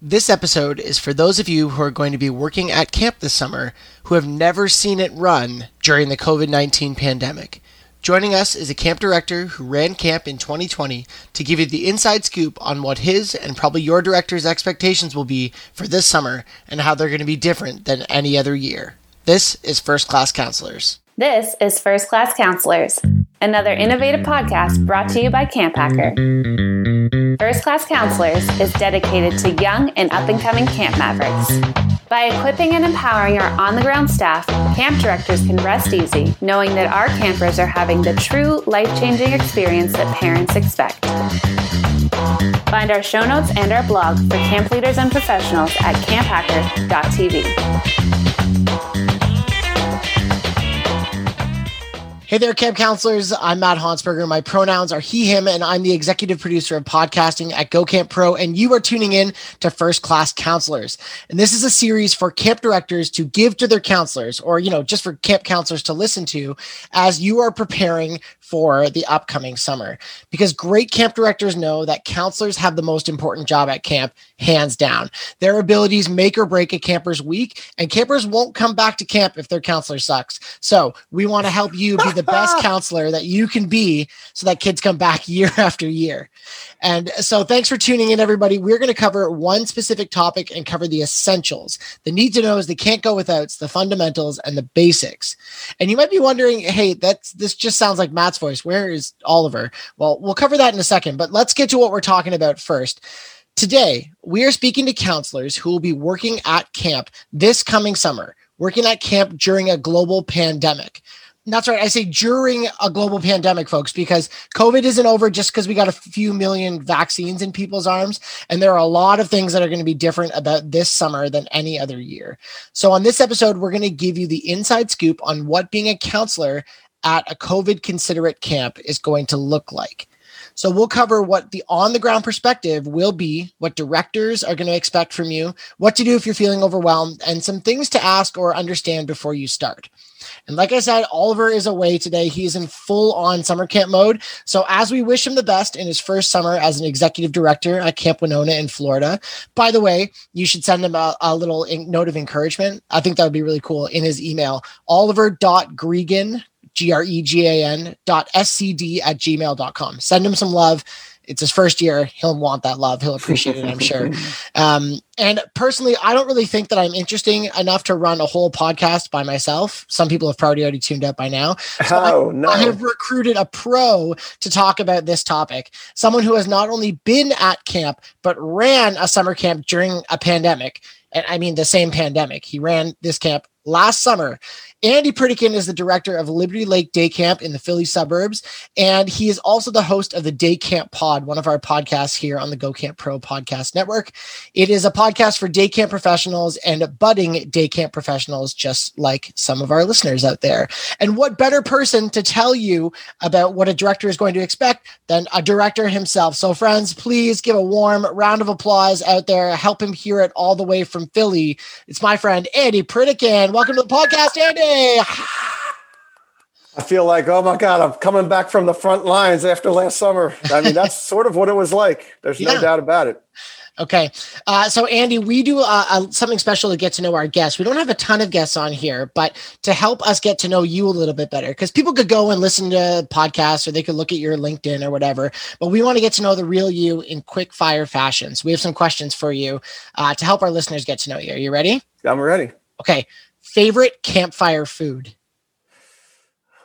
This episode is for those of you who are going to be working at camp this summer who have never seen it run during the COVID 19 pandemic. Joining us is a camp director who ran camp in 2020 to give you the inside scoop on what his and probably your director's expectations will be for this summer and how they're going to be different than any other year. This is First Class Counselors. This is First Class Counselors, another mm-hmm. innovative podcast brought to you by Camp Hacker. First Class Counselors is dedicated to young and up and coming camp mavericks. By equipping and empowering our on the ground staff, camp directors can rest easy knowing that our campers are having the true life changing experience that parents expect. Find our show notes and our blog for camp leaders and professionals at camphacker.tv. Hey there, camp counselors. I'm Matt Hansberger. My pronouns are he, him, and I'm the executive producer of podcasting at Go Camp Pro. And you are tuning in to First Class Counselors. And this is a series for camp directors to give to their counselors, or, you know, just for camp counselors to listen to as you are preparing for the upcoming summer. Because great camp directors know that counselors have the most important job at camp, hands down. Their abilities make or break a camper's week, and campers won't come back to camp if their counselor sucks. So we want to help you be the best counselor that you can be so that kids come back year after year. And so thanks for tuning in, everybody. We're going to cover one specific topic and cover the essentials, the need to knows, the can't go withouts, the fundamentals, and the basics. And you might be wondering, hey, that's this just sounds like Matt's voice. Where is Oliver? Well, we'll cover that in a second, but let's get to what we're talking about first. Today, we are speaking to counselors who will be working at camp this coming summer, working at camp during a global pandemic. That's right. I say during a global pandemic, folks, because COVID isn't over just because we got a few million vaccines in people's arms. And there are a lot of things that are going to be different about this summer than any other year. So, on this episode, we're going to give you the inside scoop on what being a counselor at a COVID considerate camp is going to look like. So we'll cover what the on the ground perspective will be, what directors are going to expect from you, what to do if you're feeling overwhelmed, and some things to ask or understand before you start. And like I said, Oliver is away today. He's in full on summer camp mode. So as we wish him the best in his first summer as an executive director at Camp Winona in Florida, by the way, you should send him a, a little note of encouragement. I think that would be really cool in his email, oliver.gregan, G-R-E-G-A-N dot S-C-D at gmail.com. Send him some love. It's his first year. He'll want that love. He'll appreciate it, I'm sure. Um, and personally, I don't really think that I'm interesting enough to run a whole podcast by myself. Some people have probably already tuned out by now. So oh, I, no. I have recruited a pro to talk about this topic. Someone who has not only been at camp, but ran a summer camp during a pandemic. And I mean, the same pandemic. He ran this camp last summer. Andy Pritikin is the director of Liberty Lake Day Camp in the Philly suburbs, and he is also the host of the Day Camp Pod, one of our podcasts here on the Go Camp Pro podcast network. It is a podcast for day camp professionals and budding day camp professionals, just like some of our listeners out there. And what better person to tell you about what a director is going to expect than a director himself? So, friends, please give a warm round of applause out there. Help him hear it all the way from Philly. It's my friend Andy Pritikin. Welcome to the podcast, Andy. I feel like, oh my God, I'm coming back from the front lines after last summer. I mean, that's sort of what it was like. There's Yeah. no doubt about it. Okay. Uh, so, Andy, we do uh, uh, something special to get to know our guests. We don't have a ton of guests on here, but to help us get to know you a little bit better, because people could go and listen to podcasts or they could look at your LinkedIn or whatever, but we want to get to know the real you in quick fire fashion. So, we have some questions for you uh, to help our listeners get to know you. Are you ready? I'm ready. Okay. Favorite campfire food?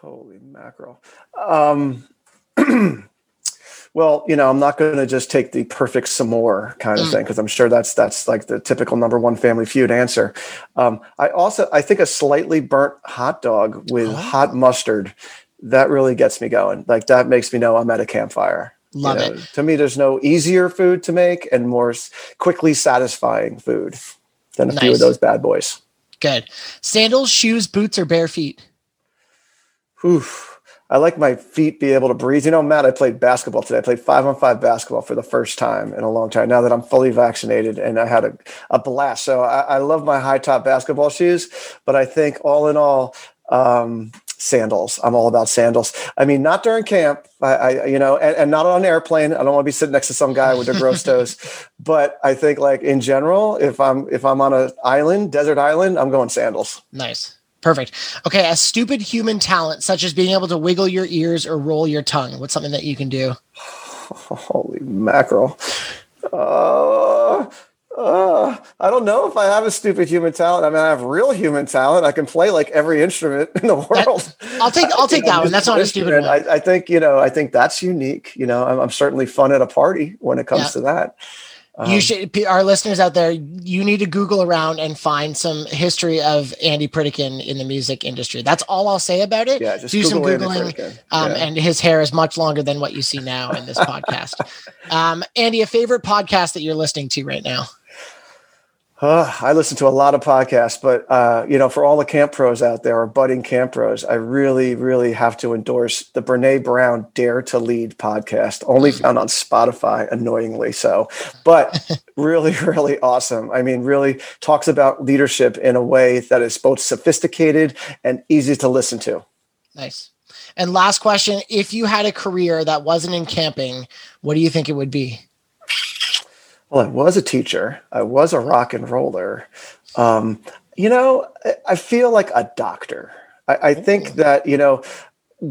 Holy mackerel. Um, well, you know, I'm not going to just take the perfect s'more kind of Mm. thing because I'm sure that's that's like the typical number one family feud answer. Um, I also I think a slightly burnt hot dog with Oh. hot mustard that really gets me going. Like that makes me know I'm at a campfire. You Love know, it. To me, there's no easier food to make and more quickly satisfying food than a few of those bad boys. Good. Sandals, shoes, boots, or bare feet? Oof. I like my feet be able to breathe. You know, Matt, I played basketball today. I played five on five basketball for the first time in a long time. Now that I'm fully vaccinated and I had a, a blast. So I, I love my high top basketball shoes, but I think all in all, um, sandals. I'm all about sandals. I mean, not during camp, I, I you know, and, and, not on an airplane. I don't want to be sitting next to some guy with their gross toes. But I think like in general, if I'm if I'm on an island, desert island, I'm going sandals. Nice. Perfect. Okay, a stupid human talent such as being able to wiggle your ears or roll your tongue. What's something that you can do? Holy mackerel. Uh, uh, I don't know if I have a stupid human talent. I mean, I have real human talent. I can play like every instrument in the world. That, I'll take I'll take that one. That's not a stupid one. I, I, think you know. I think that's unique. You know, I'm, I'm certainly fun at a party when it comes yeah. to that. Um, you should, our listeners out there, you need to Google around and find some history of Andy Pritikin in the music industry. That's all I'll say about it. Yeah, just do Google some Googling. Um, yeah. And his hair is much longer than what you see now in this podcast. Um, Andy, a favorite podcast that you're listening to right now? Uh, I listen to a lot of podcasts, but uh, you know, for all the camp pros out there or budding camp pros, I really, really have to endorse the Brene Brown Dare to Lead podcast, only found on Spotify, annoyingly so, but really, really awesome. I mean, really talks about leadership in a way that is both sophisticated and easy to listen to. Nice. And last question: If you had a career that wasn't in camping, what do you think it would be? Well, I was a teacher. I was a rock and roller. Um, you know, I feel like a doctor. I, I, think that, you know,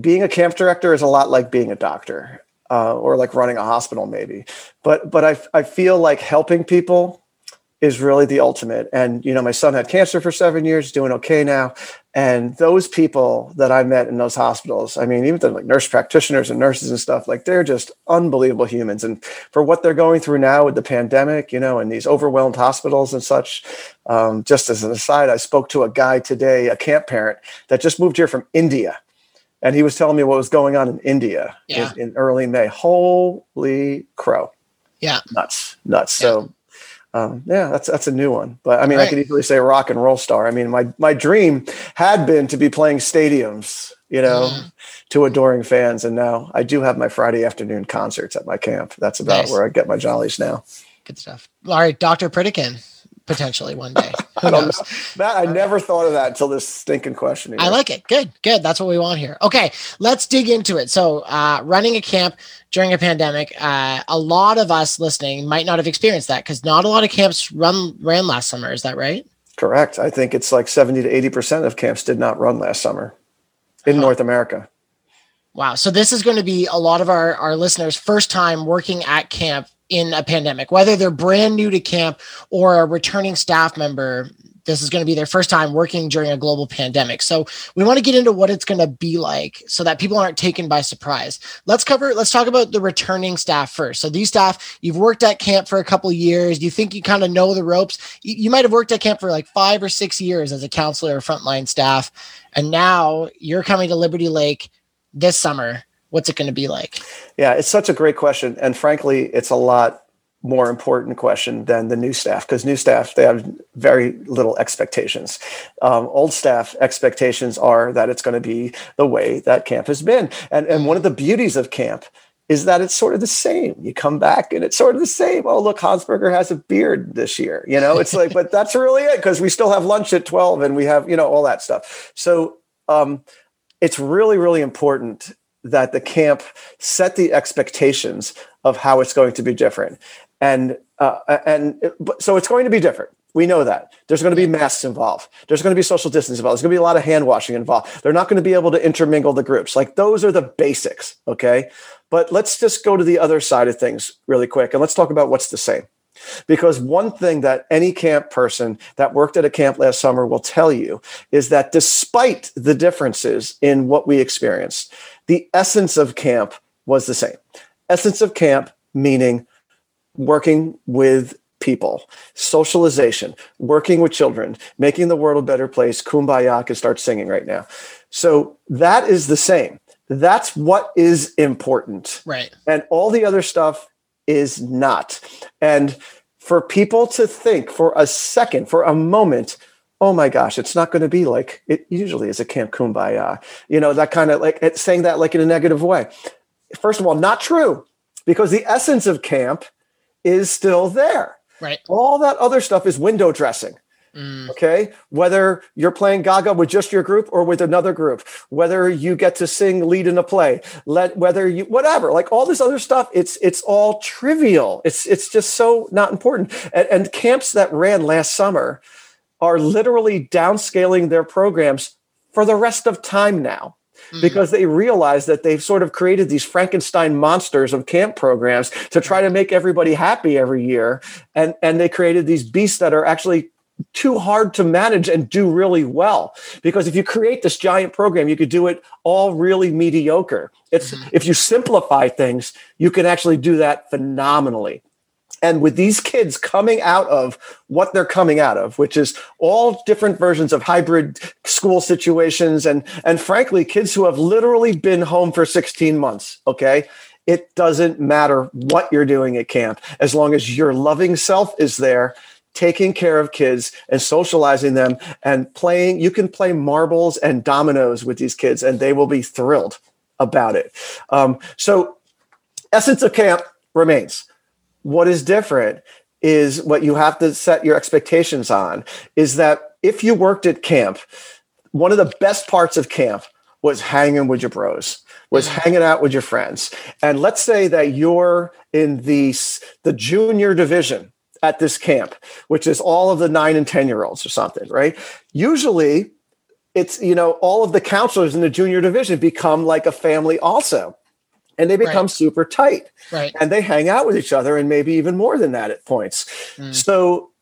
being a camp director is a lot like being a doctor uh, or like running a hospital, maybe. But, but I, I feel like helping people is really the ultimate. And, you know, my son had cancer for seven years, doing okay now. And those people that I met in those hospitals, I mean, even the like nurse practitioners and nurses and stuff, like they're just unbelievable humans. And for what they're going through now with the pandemic, you know, and these overwhelmed hospitals and such, um, just as an aside, I spoke to a guy today, a camp parent that just moved here from India. And he was telling me what was going on in India yeah. in, in, early May. Holy crow. Yeah. Nuts, nuts. Yeah. So um, yeah, that's that's a new one. But I mean, right. I could easily say rock and roll star. I mean, my my dream had been to be playing stadiums, you know, mm. to adoring fans, and now I do have my Friday afternoon concerts at my camp. That's about nice. where I get my jollies now. Good stuff. All right, Doctor Pritikin potentially one day. I don't know. Matt, I never thought of that until this stinking question. I like it. Good, good. That's what we want here. Okay, let's dig into it. So, uh, running a camp during a pandemic, uh, a lot of us listening might not have experienced that because not a lot of camps run ran last summer. Is that right? Correct. I think it's like seventy to eighty percent of camps did not run last summer in huh. North America. Wow. So this is going to be a lot of our, our listeners' first time working at camp in a pandemic, whether they're brand new to camp or a returning staff member. This is going to be their first time working during a global pandemic. So we want to get into what it's going to be like so that people aren't taken by surprise. Let's cover, let's talk about the returning staff first. So these staff, you've worked at camp for a couple years. You think you kind of know the ropes. You, you might have worked at camp for like five or six years as a counselor or frontline staff. And now you're coming to Liberty Lake this summer what's it going to be like? Yeah, it's such a great question. And frankly, it's a lot more important question than the new staff because new staff they have very little expectations um, old staff expectations are that it's going to be the way that camp has been and and one of the beauties of camp is that it's sort of the same you come back and it's sort of the same oh look hansberger has a beard this year you know it's like but that's really it because we still have lunch at 12 and we have you know all that stuff so um, it's really really important that the camp set the expectations of how it's going to be different. And uh, and so it's going to be different. We know that. There's going to be masks involved. There's going to be social distance involved. There's going to be a lot of hand washing involved. They're not going to be able to intermingle the groups. Like those are the basics okay? But let's just go to the other side of things really quick and let's talk about what's the same. Because one thing that any camp person that worked at a camp last summer will tell you is that despite the differences in what we experienced, the essence of camp was the same. Essence of camp meaning working with people, socialization, working with children, making the world a better place. Kumbaya can start singing right now. So that is the same. That's what is important. Right. And all the other stuff is not. And for people to think for a second, for a moment, oh my gosh, it's not going to be like it usually is a Camp Kumbaya. You know, that kind of like it's saying that like in a negative way. First of all, not true, because the essence of camp is still there. Right. All that other stuff is window dressing. Mm. Okay. Whether you're playing Gaga with just your group or with another group, whether you get to sing lead in a play, let whether you whatever, like all this other stuff, it's it's all trivial. It's it's just so not important. And, and camps that ran last summer are literally downscaling their programs for the rest of time now mm. because they realize that they've sort of created these Frankenstein monsters of camp programs to try to make everybody happy every year. And, and they created these beasts that are actually too hard to manage and do really well because if you create this giant program you could do it all really mediocre it's mm-hmm. if you simplify things you can actually do that phenomenally and with these kids coming out of what they're coming out of which is all different versions of hybrid school situations and and frankly kids who have literally been home for 16 months okay it doesn't matter what you're doing at camp as long as your loving self is there taking care of kids and socializing them and playing. You can play marbles and dominoes with these kids, and they will be thrilled about it. Um, so, essence of camp remains. What is different is what you have to set your expectations on is that if you worked at camp, one of the best parts of camp was hanging with your bros was mm-hmm. hanging out with your friends and let's say that you're in the the junior division at this camp, which is all of the nine and 10 year olds or something, right? Usually it's, you know, all of the counselors in the junior division become like a family also. And they become right. super tight. Right. And they hang out with each other and maybe even more than that at points. Mm. So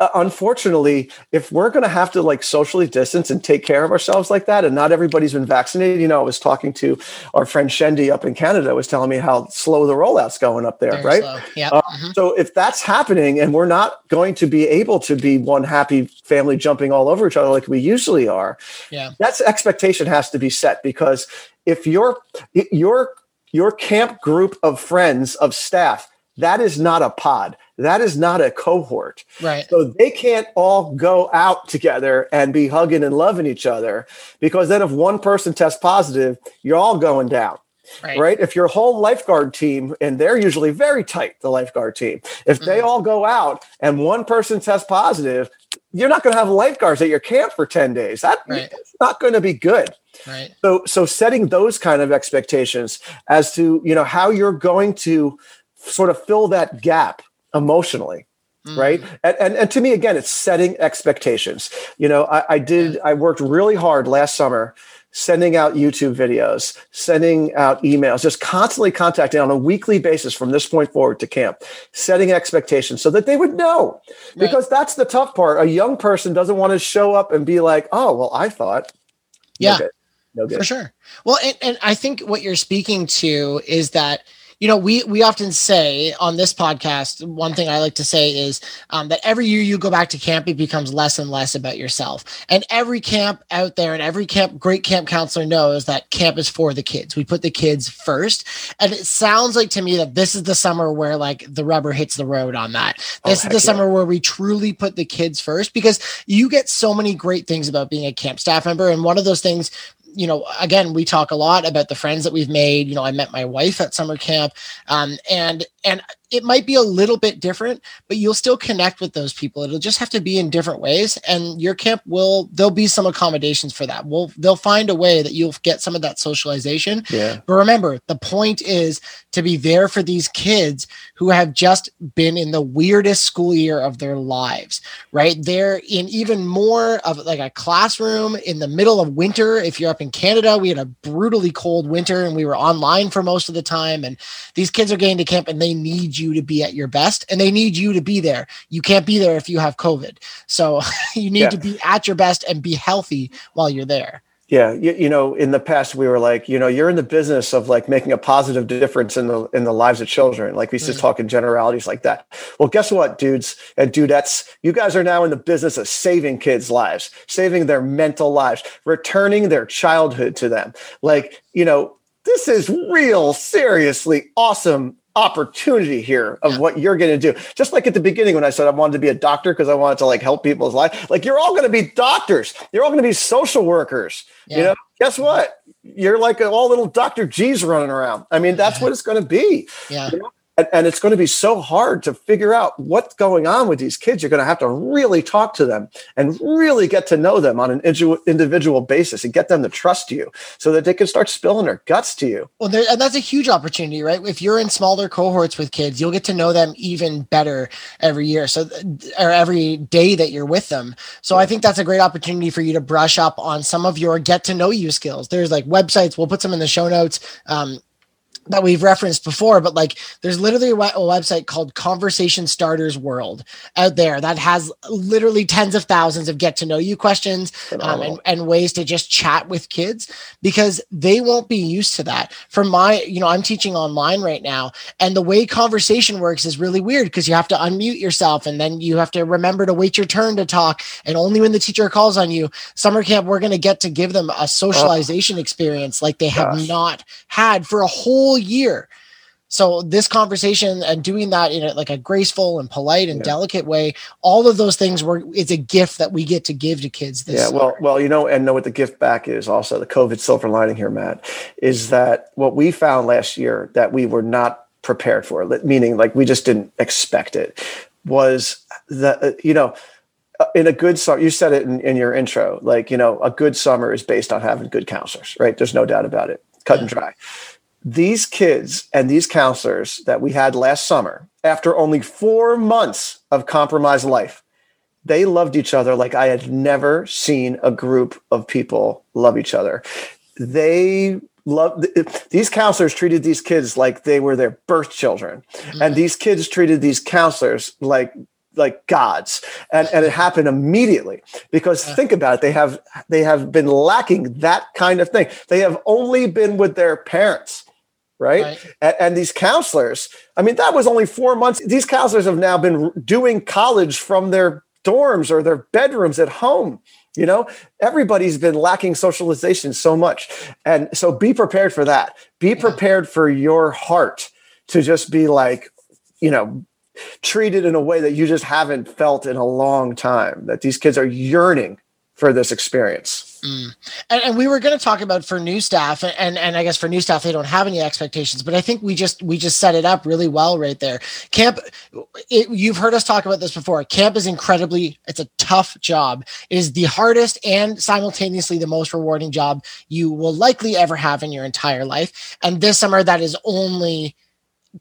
uh, unfortunately, if we're going to have to like socially distance and take care of ourselves like that, and not everybody's been vaccinated, you know, I was talking to our friend Shendi up in Canada, was telling me how slow the rollout's going up there, Very right? Yeah. Uh, mm-hmm. So if that's happening, and we're not going to be able to be one happy family jumping all over each other like we usually are, yeah, that's expectation has to be set because if your your your camp group of friends of staff that is not a pod that is not a cohort. Right. So they can't all go out together and be hugging and loving each other because then if one person tests positive, you're all going down. Right. right. If your whole lifeguard team, and they're usually very tight, the lifeguard team, if they mm-hmm. all go out and one person tests positive, you're not going to have lifeguards at your camp for 10 days. That, right. That's not going to be good. Right. So, so setting those kind of expectations as to, you know, how you're going to sort of fill that gap emotionally mm. right and, and, and to me again it's setting expectations you know I, I did i worked really hard last summer sending out youtube videos sending out emails just constantly contacting on a weekly basis from this point forward to camp setting expectations so that they would know. Right. because that's the tough part. A young person doesn't want to show up and be like oh well i thought. Yeah. no good. for sure. Well and, and i think what you're speaking to is that you know, we we often say on this podcast, one thing I like to say is um, that every year you go back to camp, it becomes less and less about yourself. And every camp out there, and every camp, great camp counselor knows that camp is for the kids. We put the kids first, and it sounds like to me that this is the summer where like the rubber hits the road on that. Oh, this oh, is the yeah. summer where we truly put the kids first because you get so many great things about being a camp staff member, and one of those things you know, again, we talk a lot about the friends that we've made. You know, I met my wife at summer camp, um, and and it might be a little bit different, but you'll still connect with those people. It'll just have to be in different ways, and your camp will there'll be some accommodations for that. Will they'll find a way that you'll get some of that socialization. Yeah. But remember, the point is to be there for these kids who have just been in the weirdest school year of their lives. Right? They're in even more of like a classroom in the middle of winter. If you're up in Canada, we had a brutally cold winter, and we were online for most of the time. And these kids are getting to camp, and they need you you to be at your best and they need you to be there. You can't be there if you have COVID. So you need yeah. to be at your best and be healthy while you're there. Yeah, you, you, know, in the past we were like, you know, you're in the business of like making a positive difference in the in the lives of children. Like we used mm-hmm. to talk in generalities like that. Well, guess what, dudes and dudettes? You guys are now in the business of saving kids' lives, saving their mental lives, returning their childhood to them. Like, you know, this is real, seriously awesome opportunity here of yeah. what you're going to do. Just like at the beginning when I said I wanted to be a doctor because I wanted to like help people's life. Like you're all going to be doctors. You're all going to be social workers. Yeah. You know, guess what? You're like all little Dr. G's running around. I mean, that's what it's going to be. Yeah. You know? And, and it's going to be so hard to figure out what's going on with these kids. You're going to have to really talk to them and really get to know them on an individual basis and get them to trust you so that they can start spilling their guts to you. Well, there, and that's a huge opportunity, right? If you're in smaller cohorts with kids, you'll get to know them even better every year. So, or every day that you're with them. So, I think that's a great opportunity for you to brush up on some of your get to know you skills. There's like websites, we'll put some in the show notes. Um, that we've referenced before, but like there's literally a, website called Conversation Starters World out there that has literally tens of thousands of get to know you questions um, and, and ways to just chat with kids because they won't be used to that. For my, you know, I'm teaching online right now, and the way conversation works is really weird because you have to unmute yourself and then you have to remember to wait your turn to talk. And only when the teacher calls on you, summer camp, we're going to get to give them a socialization oh, experience like they have gosh. not had for a whole whole year. So this conversation and doing that in a, like a graceful and polite and yeah. delicate way, all of those things were it's a gift that we get to give to kids. This Yeah, well, summer. well, you know, and know what the gift back is. Also, the COVID silver lining here, Matt, is that what we found last year that we were not prepared for, meaning like we just didn't expect it, was that uh, you know uh, in a good summer, you said it in, in, your intro, like, you know, a good summer is based on having good counselors, right? There's no doubt about it. Cut yeah. and dry these kids and these counselors that we had last summer, after only four months of compromised life, they loved each other like I had never seen a group of people love each other. They loved these counselors treated these kids like they were their birth children, mm-hmm. and these kids treated these counselors like like gods. And and it happened immediately because think about it they have they have been lacking that kind of thing. They have only been with their parents right? right. And, and, these counselors, I mean, that was only four months. These counselors have now been doing college from their dorms or their bedrooms at home. You know, everybody's been lacking socialization so much. And so be prepared for that. Be prepared for your heart to just be like, you know, treated in a way that you just haven't felt in a long time, that these kids are yearning for this experience. Mm. And, and, we were going to talk about for new staff, and and I guess for new staff they don't have any expectations, but I think we just we just set it up really well right there. Camp, it, you've heard us talk about this before. Camp is incredibly it's a tough job. It is the hardest and simultaneously the most rewarding job you will likely ever have in your entire life. And this summer that is only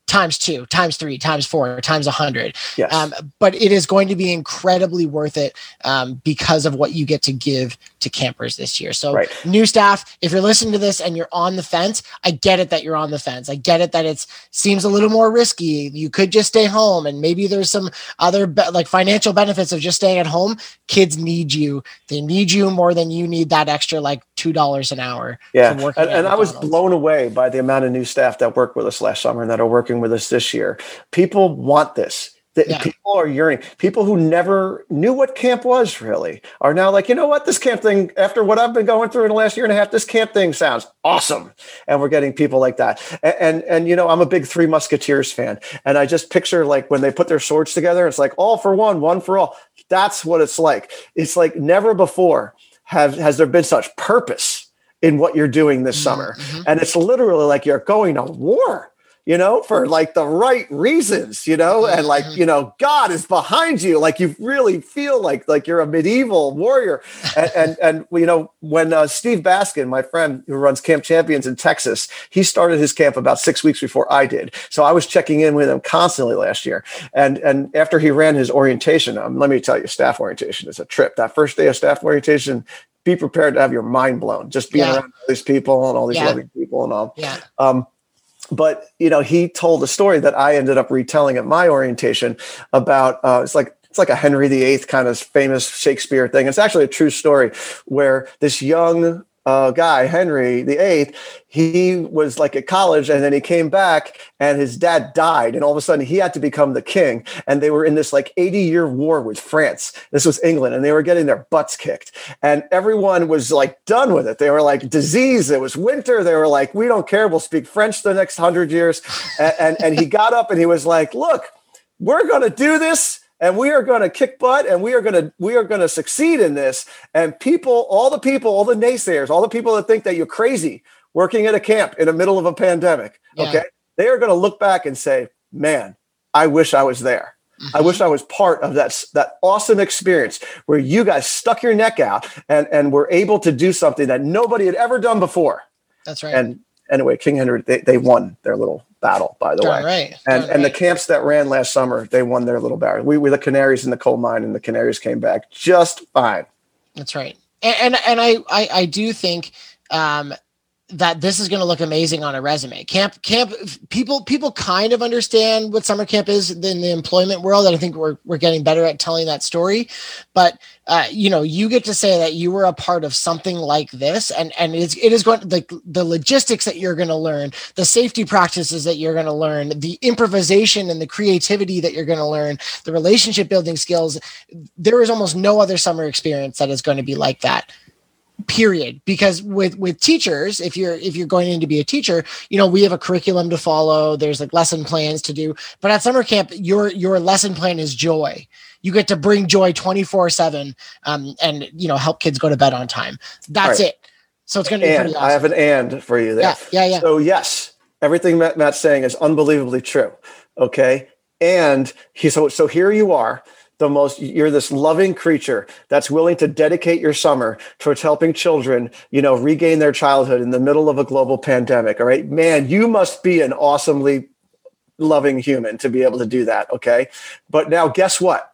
times two, times three, times four, times a hundred. Yes. Um, but it is going to be incredibly worth it um, because of what you get to give to campers this year. So, right. new staff, if you're listening to this and you're on the fence, I get it that you're on the fence. I get it that it seems a little more risky. You could just stay home, and maybe there's some other be- like financial benefits of just staying at home. Kids need you. They need you more than you need that extra like two dollars an hour. Yeah, and, and I was blown away by the amount of new staff that worked with us last summer and that are working with us this year. People want this. The, yeah. People are yearning. People who never knew what camp was really are now like, you know what, this camp thing. After what I've been going through in the last year and a half, this camp thing sounds awesome, and we're getting people like that. And and, and you know, I'm a big Three Musketeers fan, and I just picture like when they put their swords together, it's like all for one, one for all. That's what it's like. It's like never before have has there been such purpose in what you're doing this mm-hmm. summer, mm-hmm. and it's literally like you're going to war you know, for like the right reasons, you know, and like, mm-hmm. you know, God is behind you. Like you really feel like like you're a medieval warrior. And and, and you know, when uh, Steve Baskin, my friend who runs Camp Champions in Texas, he started his camp about six weeks before I did. So I was checking in with him constantly last year. And and after he ran his orientation, um, let me tell you, staff orientation is a trip. That first day of staff orientation, be prepared to have your mind blown just being yeah. around all these people and all these yeah. loving people and all. Yeah. Um, but you know he told a story that i ended up retelling at my orientation about uh, it's like it's like a henry viii kind of famous shakespeare thing. It's actually a true story where this young uh, guy, Henry the Eighth, he was like at college, and then he came back, and his dad died, and all of a sudden he had to become the king. And they were in this like eighty-year war with France. This was England, and they were getting their butts kicked, and everyone was like done with it. They were like disease. It was winter. They were like, we don't care. We'll speak French the next hundred years. And, and and he got up and he was like, look, we're gonna do this and we are going to kick butt and we are going to we are going to succeed in this and people all the people all the naysayers all the people that think that you're crazy working at a camp in the middle of a pandemic yeah. okay they are going to look back and say man, I wish I was there. Mm-hmm. I wish I was part of that that awesome experience where you guys stuck your neck out and and were able to do something that nobody had ever done before. That's right. And anyway, King Henry they, they won their little battle, by the way. Right. And and right. the camps that ran last summer, they won their little battle. We were the canaries in the coal mine, and the canaries came back just fine. That's right. And and, and I, I I do think um that this is going to look amazing on a resume. Camp camp people people kind of understand what summer camp is in the employment world and I think we're we're getting better at telling that story. But uh, you know, you get to say that you were a part of something like this and and it's it is going the the logistics that you're going to learn, the safety practices that you're going to learn, the improvisation and the creativity that you're going to learn, the relationship building skills. There is almost no other summer experience that is going to be like that period because with with teachers if you're if you're going in to be a teacher you know we have a curriculum to follow there's like lesson plans to do but at summer camp your your lesson plan is joy. You get to bring joy 24 7 um, and you know help kids go to bed on time. That's right. it. So it's going to be and pretty awesome. i have an and for you there. Yeah yeah yeah. So yes everything Matt, matt's saying is unbelievably true okay? And he so so here you are the most you're this loving creature that's willing to dedicate your summer towards helping children you know regain their childhood in the middle of a global pandemic all right? Man you must be an awesomely loving human to be able to do that okay? But now guess what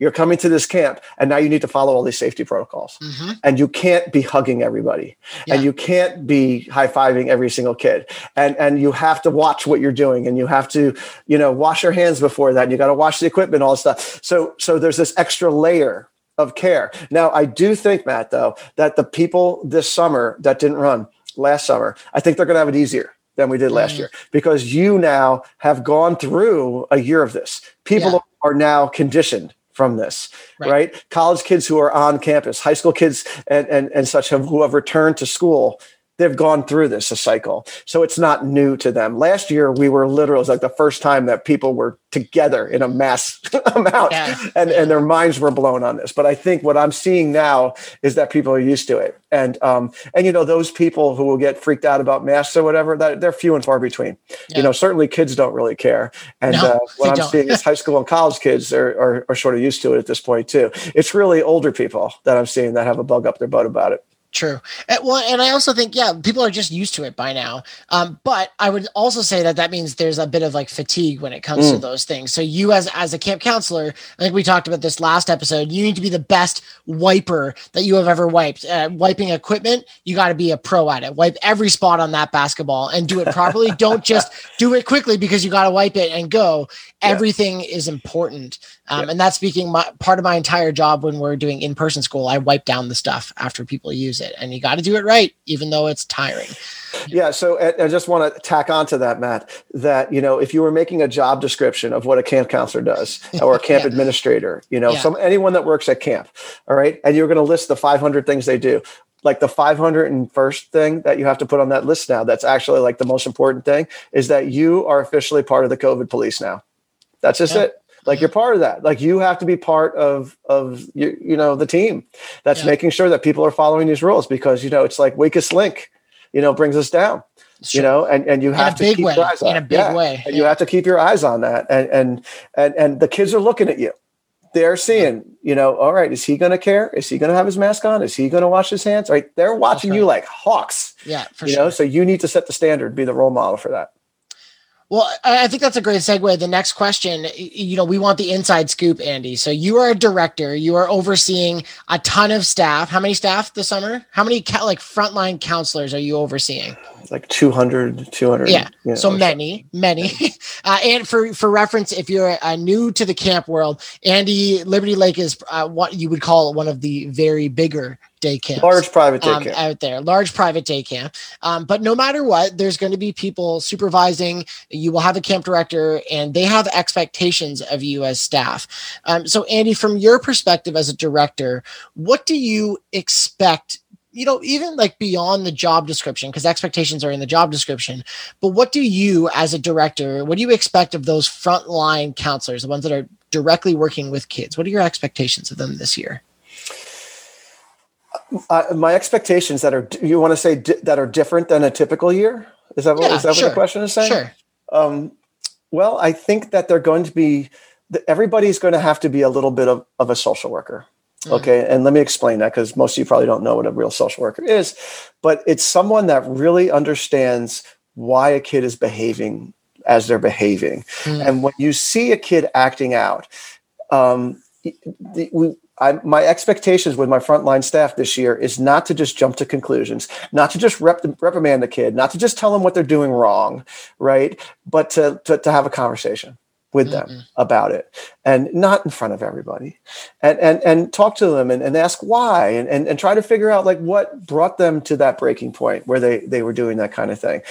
you're coming to this camp and now you need to follow all these safety protocols mm-hmm. and you can't be hugging everybody yeah. and you can't be high-fiving every single kid and and you have to watch what you're doing and you have to you know wash your hands before that and you got to wash the equipment all this stuff so so there's this extra layer of care now i do think matt though that the people this summer that didn't run last summer i think they're going to have it easier than we did last mm. year because you now have gone through a year of this people yeah. are now conditioned from this, right. right. College kids who are on campus, high school kids and, and, and such have, who have returned to school they've gone through this a cycle. So it's not new to them. Last year we were literally like the first time that people were together in a mass amount yeah. and, and their minds were blown on this. But i think what i'm seeing now is that people are used to it. And um and you know those people who will get freaked out about masks or whatever that they're few and far between. Yeah. you know certainly kids don't really care. And no, uh, what i'm don't. seeing is high school and college kids are, are, are sort of used to it at this point too. It's really older people that i'm seeing that have a bug up their butt about it True. And, well, and I also think, yeah, people are just used to it by now. Um, but I would also say that that means there's a bit of like fatigue when it comes mm. to those things. So you, as as a camp counselor, I think we talked about this last episode. You need to be the best wiper that you have ever wiped. Uh, wiping equipment, you got to be a pro at it. Wipe every spot on that basketball and do it properly. Don't just do it quickly because you got to wipe it and go. Everything yeah. is important. Um, yeah. And that's speaking my, part of my entire job when we're doing in person school. I wipe down the stuff after people use it, and you got to do it right, even though it's tiring. Yeah. So uh, I just want to tack on to that, Matt, that, you know, if you were making a job description of what a camp counselor does or a camp yeah. administrator, you know, yeah. some anyone that works at camp, all right, and you're going to list the 500 things they do, like the 501st thing that you have to put on that list now that's actually like the most important thing is that you are officially part of the covid police now that's just yeah. it like you're part of that like you have to be part of of you, you know the team that's yeah. making sure that people are following these rules because you know it's like weakest link you know brings us down you know and and you have to keep way. your eyes on in a big yeah. way and you have to keep your eyes on that and and and and the kids are looking at you they're seeing, you know, all right, is he going to care? Is he going to have his mask on? Is he going to wash his hands? Right? They're watching right. you like hawks. Yeah, for you sure. know, so you need to set the standard, be the role model for that. Well, I think that's a great segue. The next question, you know, we want the inside scoop, Andy. So you are a director. You are overseeing a ton of staff. How many staff this summer? How many like frontline counselors are you overseeing? Like 200, 200. Yeah. You know, so many, many. uh, and for, for reference, if you're uh, new to the camp world, Andy Liberty Lake is uh, what you would call one of the very bigger day camps. Large private day um, camp. Out there, large private day camp. Um, but no matter what, there's going to be people supervising. You will have a camp director, and they have expectations of you as staff. Um, so, Andy, from your perspective as a director, what do you expect you know, even like beyond the job description, because expectations are in the job description. But what do you, as a director, what do you expect of those frontline counselors, the ones that are directly working with kids? What are your expectations of them this year? Uh, my expectations that are you want to say di- that are different than a typical year is that, what, yeah, is that sure. what the question is saying sure um, Well, I think that they're going to be, everybody's going to have to be a little bit of, of a social worker. Mm. Okay. And let me explain that because most of you probably don't know what a real social worker is, but it's someone that really understands why a kid is behaving as they're behaving. Mm. And when you see a kid acting out, um, the, we, I, my expectations with my frontline staff this year is not to just jump to conclusions, not to just rep, reprimand the kid, not to just tell them what they're doing wrong, right? But to, to, to have a conversation with them mm-hmm. about it and not in front of everybody and and and talk to them and, and ask why and, and and try to figure out like what brought them to that breaking point where they they were doing that kind of thing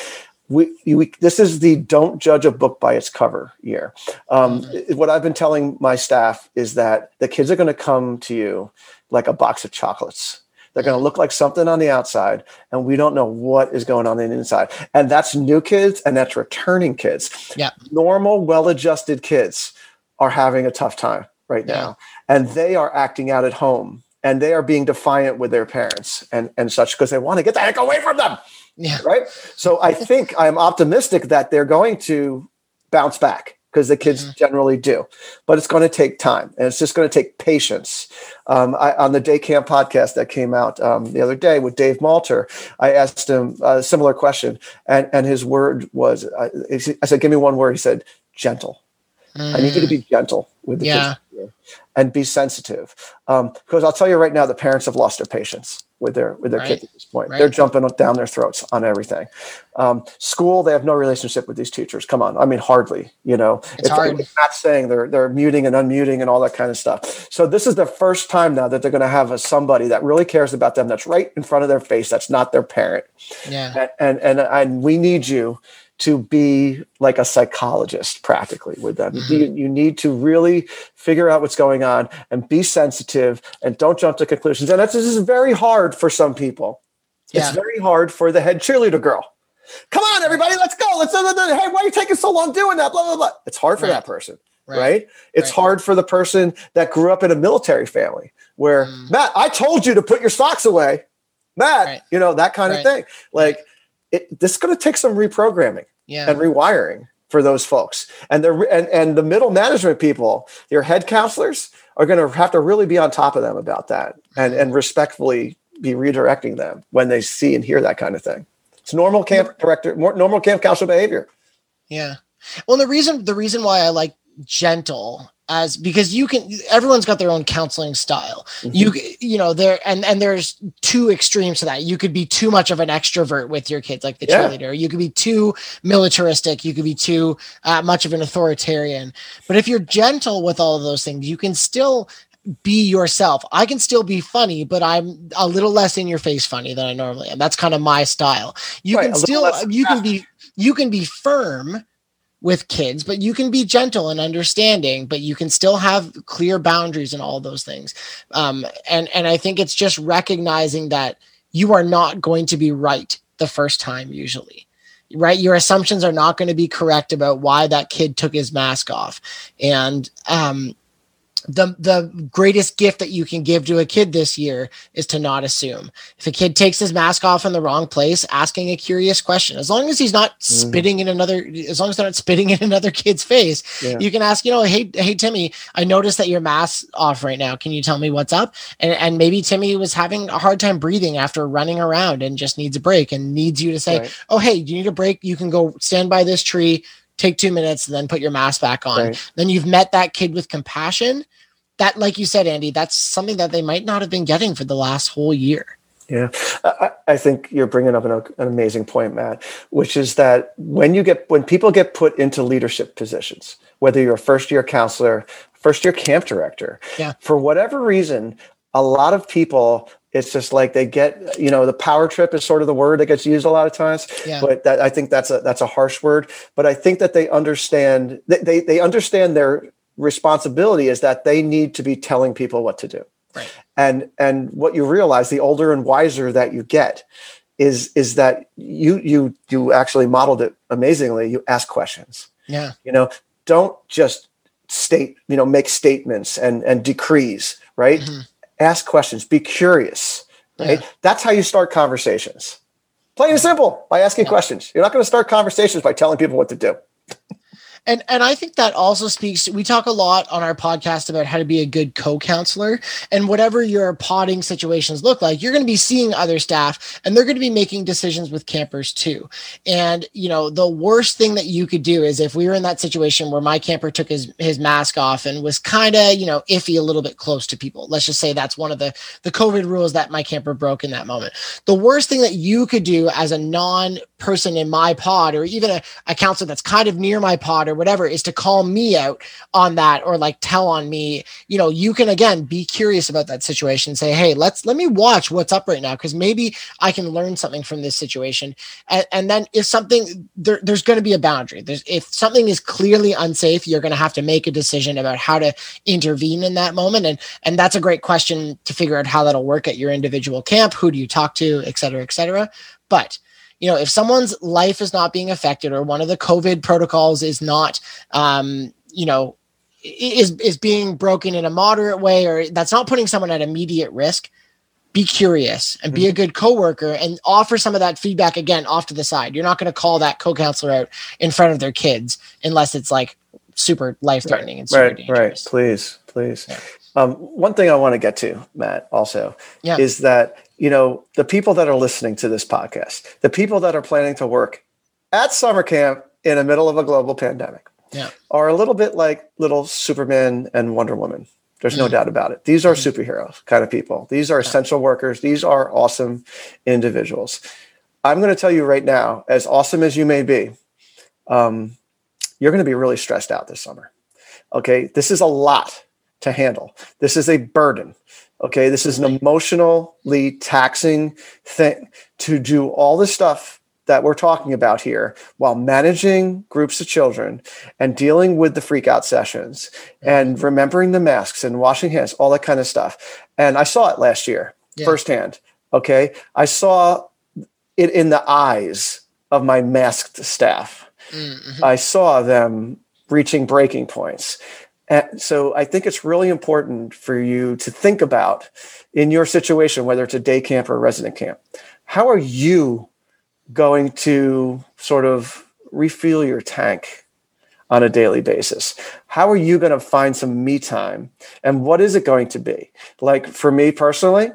we, we, this is the don't judge a book by its cover year. Um, mm-hmm. What I've been telling my staff is that the kids are going to come to you like a box of chocolates. They're going to look like something on the outside, and we don't know what is going on in the inside. And that's new kids, and that's returning kids. Yeah, normal, well-adjusted kids are having a tough time right now, yeah. and they are acting out at home, and they are being defiant with their parents and and such because they want to get the heck away from them. Yeah. Right. So I think I'm optimistic that they're going to bounce back because the kids mm-hmm. generally do, but it's going to take time and it's just going to take patience. Um, I, on the day camp podcast that came out um, the other day with Dave Malter, I asked him a similar question, and and his word was, uh, I said, "Give me one word." He said, "Gentle." Mm. I need you to be gentle with the yeah. kids and be sensitive, because um, I'll tell you right now, the parents have lost their patience with their with their right. kids at this point. Right. They're jumping down their throats on everything. Um, school, they have no relationship with these teachers. Come on, I mean hardly. You know, it's, it's hard. It's not saying they're they're muting and unmuting and all that kind of stuff. So this is the first time now that they're going to have a somebody that really cares about them. That's right in front of their face. That's not their parent. Yeah, and and and, and we need you to be like a psychologist practically with them. Mm-hmm. You, you, need to really figure out what's going on and be sensitive and don't jump to conclusions. And that's this is very hard for some people. Yeah. It's very hard for the head cheerleader girl. Come on, everybody, let's go. Let's hey, why are you taking so long doing that? Blah blah blah. It's hard for right. that person. Right. right? It's right. hard for the person that grew up in a military family where mm. Matt, I told you to put your socks away. Matt, you know, that kind of thing. Like it, this is going to take some reprogramming yeah. and rewiring for those folks. And the and, and the middle management people, your head counselors, are going to have to really be on top of them about that and mm-hmm. and respectfully be redirecting them when they see and hear that kind of thing. It's normal camp director, normal camp counselor behavior. Yeah. Well, the reason the reason why I like gentle as because you can everyone's got their own counseling style mm-hmm. you you know there and and there's two extremes to that you could be too much of an extrovert with your kids like the yeah. cheerleader you could be too militaristic you could be too uh, much of an authoritarian but if you're gentle with all of those things you can still be yourself. I can still be funny, but I'm a little less in your face funny than I normally am. That's kind of my style. You right, can still you can be you can be firm with kids, but you can be gentle and understanding, but you can still have clear boundaries and all those things. Um, and and I think it's just recognizing that you are not going to be right the first time usually. Right, your assumptions are not going to be correct about why that kid took his mask off, and um, the the greatest gift that you can give to a kid this year is to not assume. If a kid takes his mask off in the wrong place, asking a curious question, as long as he's not mm-hmm. spitting in another, as long as they're not spitting in another kid's face, yeah. you can ask, you know, hey, hey, Timmy, I noticed that your mask's off right now. Can you tell me what's up? And and maybe Timmy was having a hard time breathing after running around and just needs a break and needs you to say, right. oh, hey, you need a break? You can go stand by this tree take two minutes and then put your mask back on. Right. Then you've met that kid with compassion. That, like you said, Andy, that's something that they might not have been getting for the last whole year. Yeah, I, I think you're bringing up an, an, amazing point, Matt, which is that when you get when people get put into leadership positions, whether you're a first year counselor, first year camp director, yeah. for whatever reason, a lot of people it's just like they get you know the power trip is sort of the word that gets used a lot of times yeah. but that i think that's a that's a harsh word. But i think that they understand they they understand their responsibility is that they need to be telling people what to do. Right. and and what you realize the older and wiser that you get is is that you you you actually modeled it amazingly. You ask questions. Yeah. You know don't just state you know make statements and and decrees right? Mm-hmm ask questions, be curious, right? Yeah. That's how you start conversations. Plain and simple by asking yeah. questions. You're not going to start conversations by telling people what to do. And and I think that also speaks we talk a lot on our podcast about how to be a good co-counselor and whatever your potting situations look like, you're going to be seeing other staff and they're going to be making decisions with campers too. And you know, the worst thing that you could do is if we were in that situation where my camper took his his mask off and was kind of, you know, iffy a little bit close to people. Let's just say that's one of the the COVID rules that my camper broke in that moment. The worst thing that you could do as a non person in my pod or even a, a counselor that's kind of near my pod or whatever is to call me out on that or like tell on me. You know you can again be curious about that situation say hey let's let me watch what's up right now because maybe i can learn something from this situation. And, and then if something there, there's going to be a boundary. There's if something is clearly unsafe you're going to have to make a decision about how to intervene in that moment and and that's a great question to figure out how that'll work at your individual camp. Who do you talk to? Et cetera et cetera. But you know, if someone's life is not being affected or one of the COVID protocols is not, um, you know, is is being broken in a moderate way or that's not putting someone at immediate risk, be curious and be a mm-hmm. good coworker and offer some of that feedback again off to the side. You're not going to call that co-counselor out in front of their kids unless it's like super life threatening right, and super right, dangerous. Right, please, please. Yeah. Um, one thing I want to get to, Matt, also yeah. is that you know, the people that are listening to this podcast, the people that are planning to work at summer camp in the middle of a global pandemic yeah. are a little bit like little Superman and Wonder Woman. There's no mm. doubt about it. These are mm. superheroes kind of people. These are essential workers. These are awesome individuals. I'm going to tell you right now, as awesome as you may be, um, you're going to be really stressed out this summer. Okay. This is a lot to handle. This is a burden. Okay, this is an emotionally taxing thing to do all the stuff that we're talking about here while managing groups of children and dealing with the freak out sessions and remembering the masks and washing hands, all that kind of stuff. And I saw it last year yeah. firsthand. Okay, I saw it in the eyes of my masked staff. Mm-hmm. I saw them reaching breaking points. And so I think it's really important for you to think about in your situation, whether it's a day camp or a resident camp, how are you going to sort of refuel your tank on a daily basis? How are you going to find some me time? And what is it going to be? Like for me personally,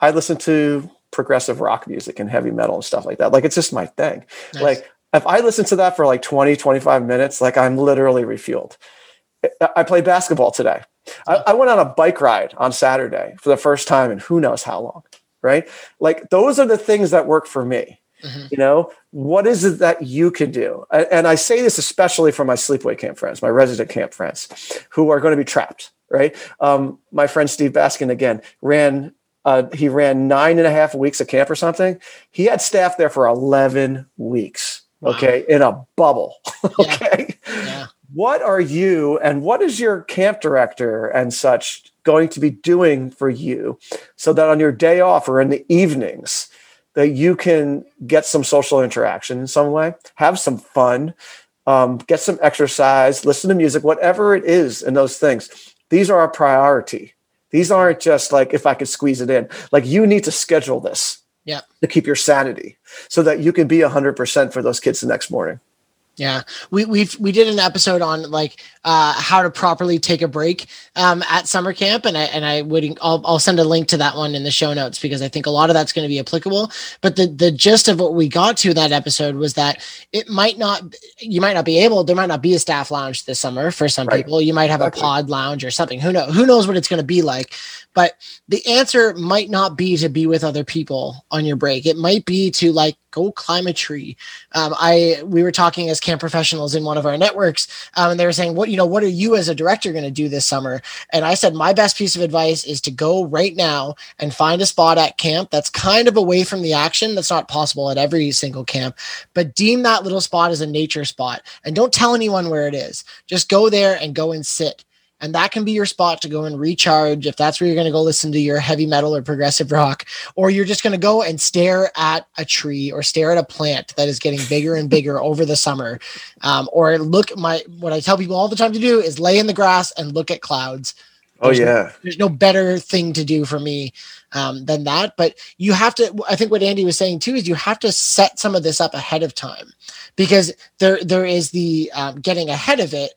I listen to progressive rock music and heavy metal and stuff like that. Like it's just my thing. Nice. Like if I listen to that for like 20, 25 minutes, like I'm literally refueled. I played basketball today. I, I, went on a bike ride on Saturday for the first time in who knows how long, right? Like those are the things that work for me. Mm-hmm. You know, what is it that you can do? And I say this especially for my sleepaway camp friends, my resident camp friends who are going to be trapped, right? Um, my friend Steve Baskin again ran uh, he ran nine and a half weeks of camp or something. He had staff there for 11 weeks. Wow. Okay. In a bubble. okay. Yeah. What are you and what is your camp director and such going to be doing for you so that on your day off or in the evenings that you can get some social interaction in some way have some fun um, get some exercise listen to music whatever it is in those things. These are a priority. These aren't just like if i could squeeze it in. Like you need to schedule this yeah. to keep your sanity so that you can be 100% for those kids the next morning yeah, we we we did an episode on like uh, how to properly take a break um, at summer camp, and I and I would I'll, I'll send a link to that one in the show notes because I think a lot of that's going to be applicable. But the the gist of what we got to that episode was that it might not you might not be able there might not be a staff lounge this summer for some right. people. You might have exactly. a pod lounge or something. Who knows? Who knows what it's going to be like? But the answer might not be to be with other people on your break. It might be to like go climb a tree. Um, I we were talking as camp professionals in one of our networks, um, and they were saying, "What you know? What are you as a director going to do this summer?" And I said, "My best piece of advice is to go right now and find a spot at camp that's kind of away from the action. That's not possible at every single camp, but deem that little spot as a nature spot, and don't tell anyone where it is. Just go there and go and sit." And that can be your spot to go and recharge if that's where you're going to go listen to your heavy metal or progressive rock or you're just going to go and stare at a tree or stare at a plant that is getting bigger and bigger over the summer um, or look my what i tell people all the time to do is lay in the grass and look at clouds Oh yeah. no, there's no better thing to do for me um, than that. But you have to. I think what Andy was saying too is you have to set some of this up ahead of time because there there is the um, getting ahead of it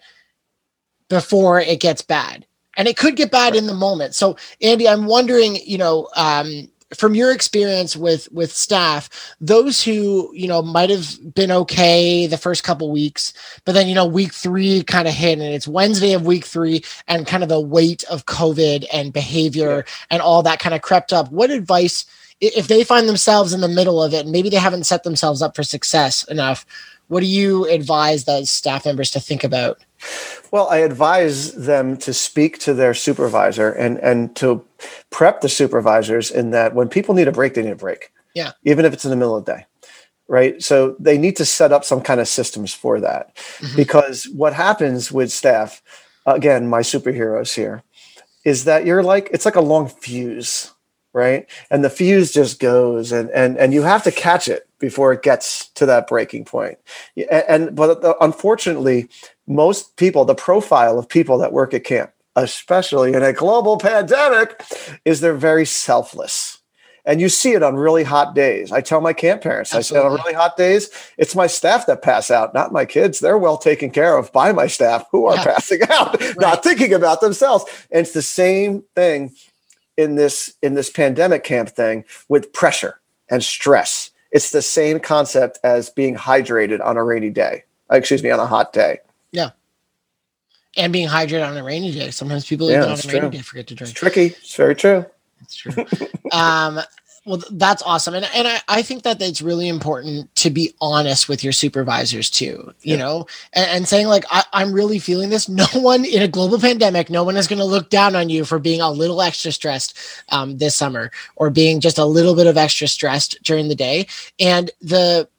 before it gets bad, and it could get bad right. in the moment. So Andy, I'm wondering, you know. Um, from your experience with with staff those who you know might have been okay the first couple weeks but then you know week three kind of hit and it's wednesday of week three and kind of the weight of covid and behavior yeah. and all that kind of crept up what advice if they find themselves in the middle of it and maybe they haven't set themselves up for success enough what do you advise those staff members to think about well, I advise them to speak to their supervisor and and to prep the supervisors in that when people need a break, they need a break. Yeah. Even if it's in the middle of the day. Right. So they need to set up some kind of systems for that. Mm-hmm. Because what happens with staff, again, my superheroes here, is that you're like, it's like a long fuse, right? And the fuse just goes and and and you have to catch it before it gets to that breaking point. And, and but the, unfortunately, most people, the profile of people that work at camp, especially in a global pandemic, is they're very selfless. And you see it on really hot days. I tell my camp parents, Absolutely. I say on really hot days, it's my staff that pass out, not my kids. They're well taken care of by my staff who are yeah. passing out, right. not thinking about themselves. And it's the same thing in this in this pandemic camp thing with pressure and stress. It's the same concept as being hydrated on a rainy day. Excuse me, on a hot day. Yeah. And being hydrated on a rainy day. Sometimes people yeah, even on a rainy day forget to drink. It's tricky. It's very true. It's true. um, well, that's awesome. And, and I, I think that it's really important to be honest with your supervisors too, you yeah. know, and, and, saying like, I, I'm really feeling this. No one in a global pandemic, no one is going to look down on you for being a little extra stressed um, this summer or being just a little bit of extra stressed during the day. And the,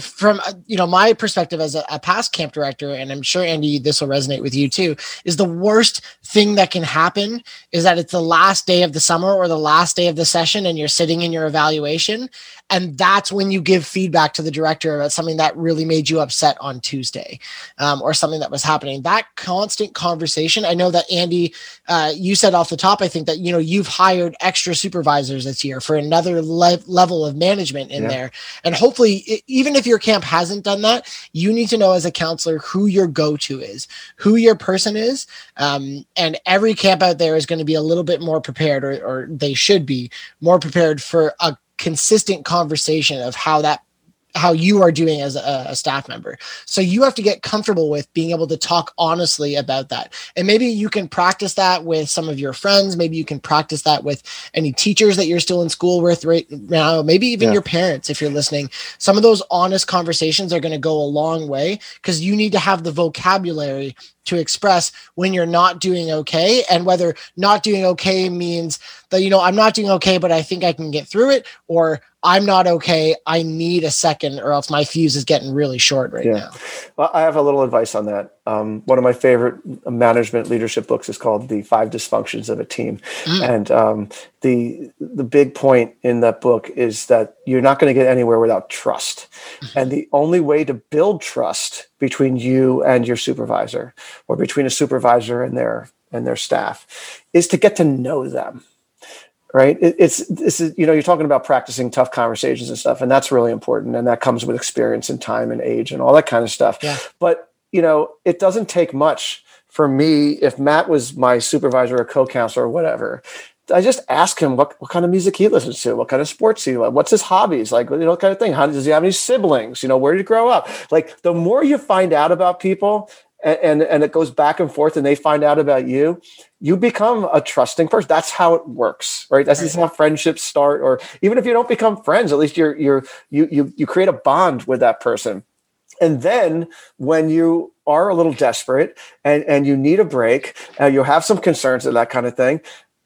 from uh, you know my perspective as a, a, past camp director and i'm sure andy this will resonate with you too is the worst thing that can happen is that it's the last day of the summer or the last day of the session and you're sitting in your evaluation and that's when you give feedback to the director about something that really made you upset on tuesday um, or something that was happening that constant conversation i know that andy uh, you said off the top i think that you know you've hired extra supervisors this year for another le- level of management in yeah. there and hopefully even if your camp hasn't done that you need to know as a counselor who your go-to is who your person is um, and every camp out there is going to be a little bit more prepared or, or they should be more prepared for a consistent conversation of how that how you are doing as a, a, staff member. So you have to get comfortable with being able to talk honestly about that. And maybe you can practice that with some of your friends. Maybe you can practice that with any teachers that you're still in school with right now. Maybe even yeah. your parents, if you're listening. Some of those honest conversations are going to go a long way because you need to have the vocabulary to express when you're not doing okay and whether not doing okay means that you know I'm not doing okay but I think I can get through it or I'm not okay I need a second or else my fuse is getting really short right yeah. now. Well, I have a little advice on that. Um, one of my favorite management leadership books is called The Five Dysfunctions of a Team, mm. and um, the the big point in that book is that you're not going to get anywhere without trust, mm-hmm. and the only way to build trust between you and your supervisor, or between a supervisor and their and their staff, is to get to know them right it, it's this is you know you're talking about practicing tough conversations and stuff and that's really important and that comes with experience and time and age and all that kind of stuff yeah. but you know it doesn't take much for me if matt was my supervisor or co-counselor or whatever I just ask him what, what kind of music he listens to, what kind of sports he like, what's his hobbies, like you know, kind of thing. How does he have any siblings? You know, where did he grow up? Like the more you find out about people, and, and and, it goes back and forth, and they find out about you, you become a trusting person. That's how it works, right? That's right. how friendships start. Or even if you don't become friends, at least you're you're you you you create a bond with that person. And then when you are a little desperate and, and you need a break, uh, you have some concerns and that kind of thing,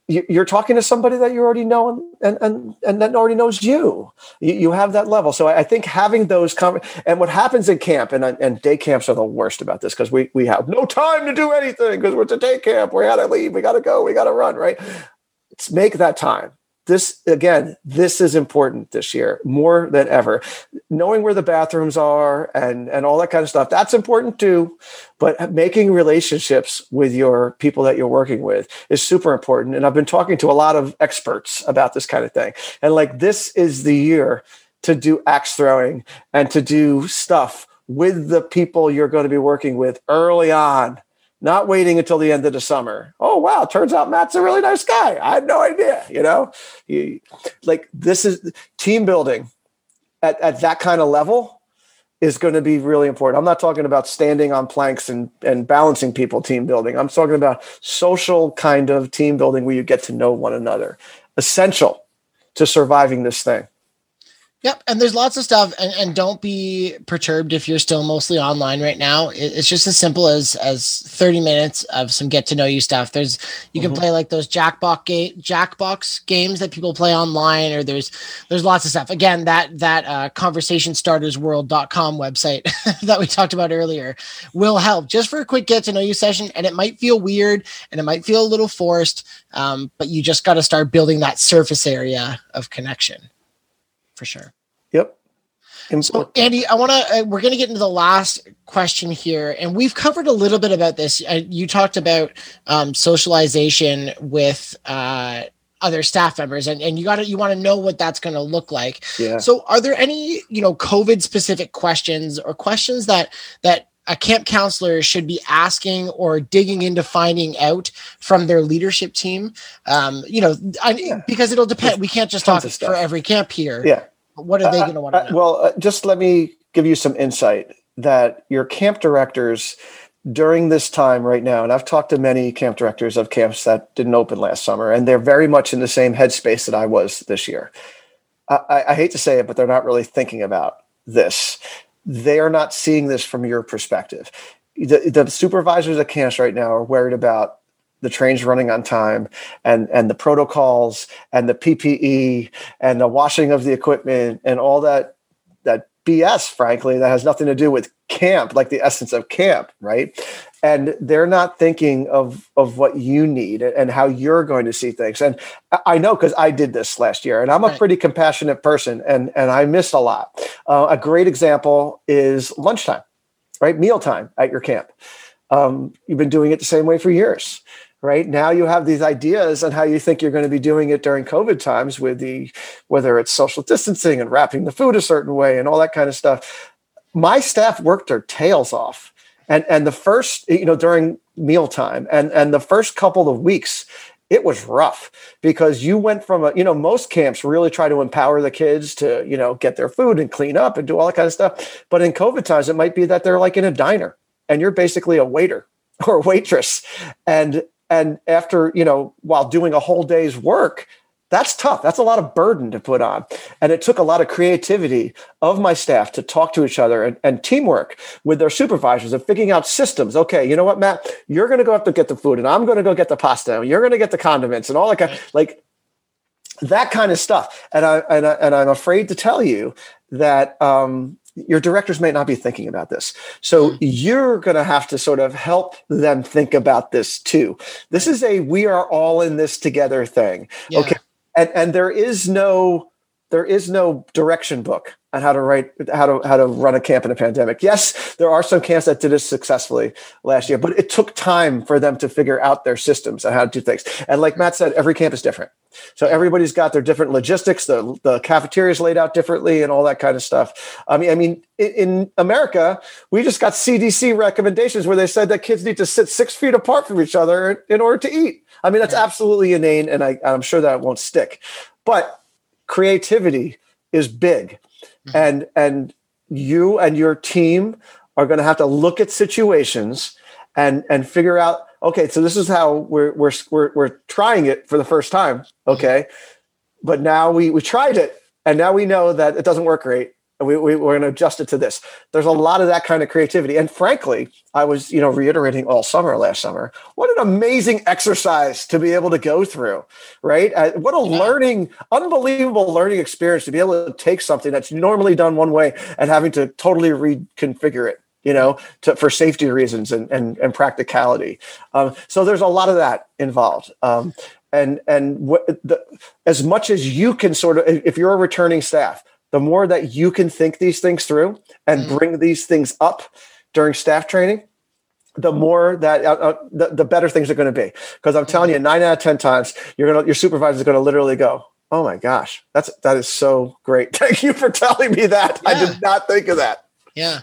you're talking to somebody that you already know and and and, that already knows you. you. you have that level. So i think having those com- and what happens in camp and and day camps are the worst about this because we we have no time to do anything because we're at day camp. We gotta leave. We gotta go. We gotta run right? Let's make that time this again this is important this year more than ever. Knowing where the bathrooms are and and all that kind of stuff that's important too. But making relationships with your people that you're working with is super important. And i've been talking to a lot of experts about this kind of thing. And like this is the year to do axe throwing and to do stuff with the people you're going to be working with early on not waiting until the end of the summer. Oh wow, turns out Matt's a really nice guy. I had no idea, you know. He, like this is team building at, at that kind of level is going to be really important. I'm not talking about standing on planks and, and balancing people team building. I'm talking about social kind of team building where you get to know one another. Essential to surviving this thing. Yep, and there's lots of stuff, and, and don't be perturbed if you're still mostly online right now. it's just as simple as as 30 minutes of some get to know you stuff. There's you can mm-hmm. play like those Jackbox game Jackbox games that people play online, or there's there's lots of stuff. Again, that that uh, conversationstartersworld.com website that we talked about earlier will help just for a quick get to know you session, and it might feel weird and it might feel a little forced, um, but you just got to start building that surface area of connection for sure. Yep. So, Andy, I want to. Uh, we're going to get into the last question here, and we've covered a little bit about this. Uh, you talked about um, socialization with uh, other staff members, and, and you got to you want to know what that's going to look like. Yeah. So, are there any you know COVID specific questions or questions that that a camp counselor should be asking or digging into finding out from their leadership team? Um, you know, I, yeah. because it'll depend. We can't just talk for every camp here. Yeah what are they going to want to know? Well, uh, just let me give you some insight that your camp directors during this time right now, and I've talked to many camp directors of camps that didn't open last summer, and they're very much in the same headspace that I was this year. I, I hate to say it, but they're not really thinking about this. They are not seeing this from your perspective. The, the supervisors at camps right now are worried about the trains running on time and and the protocols and the PPE and the washing of the equipment and all that that BS frankly that has nothing to do with camp like the essence of camp right? And they're not thinking of of what you need and how you're going to see things. And i know because i did this last year and i'm a pretty compassionate person and and i miss a lot. Uh, a great example is lunchtime right? Mealtime at your camp. Um, you've been doing it the same way for years right? Now you have these ideas on how you think you're going to be doing it during covid times with the whether it's social distancing and wrapping the food a certain way and all that kind of stuff. My staff worked their tails off. And and the first you know during mealtime and and the first couple of weeks it was rough because you went from a you know most camps really try to empower the kids to you know get their food and clean up and do all that kind of stuff. But in covid times it might be that they're like in a diner and you're basically a waiter or a waitress. And and after you know while doing a whole day's work that's tough. That's a lot of burden to put on. And it took a lot of creativity of my staff to talk to each other and, and teamwork with their supervisors and figuring out systems. Okay you know what matt? You're going to go up to get the food and i'm going to go get the pasta and you're going to get the condiments and all that kind of, like that kind of stuff. And i and, I, and i'm afraid to tell you that um, your directors may not be thinking about this. So hmm. you're going to have to sort of help them think about this too. This is a we are all in this together thing. Yeah. Okay. And and there is no there is no direction book on how to write how to how to run a camp in a pandemic. Yes, there are some camps that did it successfully last year, but it took time for them to figure out their systems and how to do things. And like Matt said, every camp is different. So everybody's got their different logistics. The the cafeteria is laid out differently and all that kind of stuff. I mean, I mean, in, in America, we just got CDC recommendations where they said that kids need to sit six feet apart from each other in order to eat. I mean, that's absolutely inane, and I, I'm sure that won't stick. But creativity is big mm-hmm. and and you and your team are going to have to look at situations and and figure out okay so this is how we're we're we're, we're trying it for the first time okay but now we we tried it and now we know that it doesn't work great we, we, we're going to adjust it to this. There's a lot of that kind of creativity. And frankly, I was, you know, reiterating all summer last summer. What an amazing exercise to be able to go through, right? Uh, what a yeah. learning, unbelievable learning experience to be able to take something that's normally done one way and having to totally reconfigure it you know, to, for safety reasons and, and, and practicality. Um, so there's a lot of that involved. Um, and and what the, as much as you can sort of if you're a returning staff the more that you can think these things through and mm. bring these things up during staff training the more that uh, uh, the, the better things are going to be because i'm telling you nine out of ten times you're gonna your supervisor is going to literally go oh my gosh that's that is so great thank you for telling me that yeah. i did not think of that yeah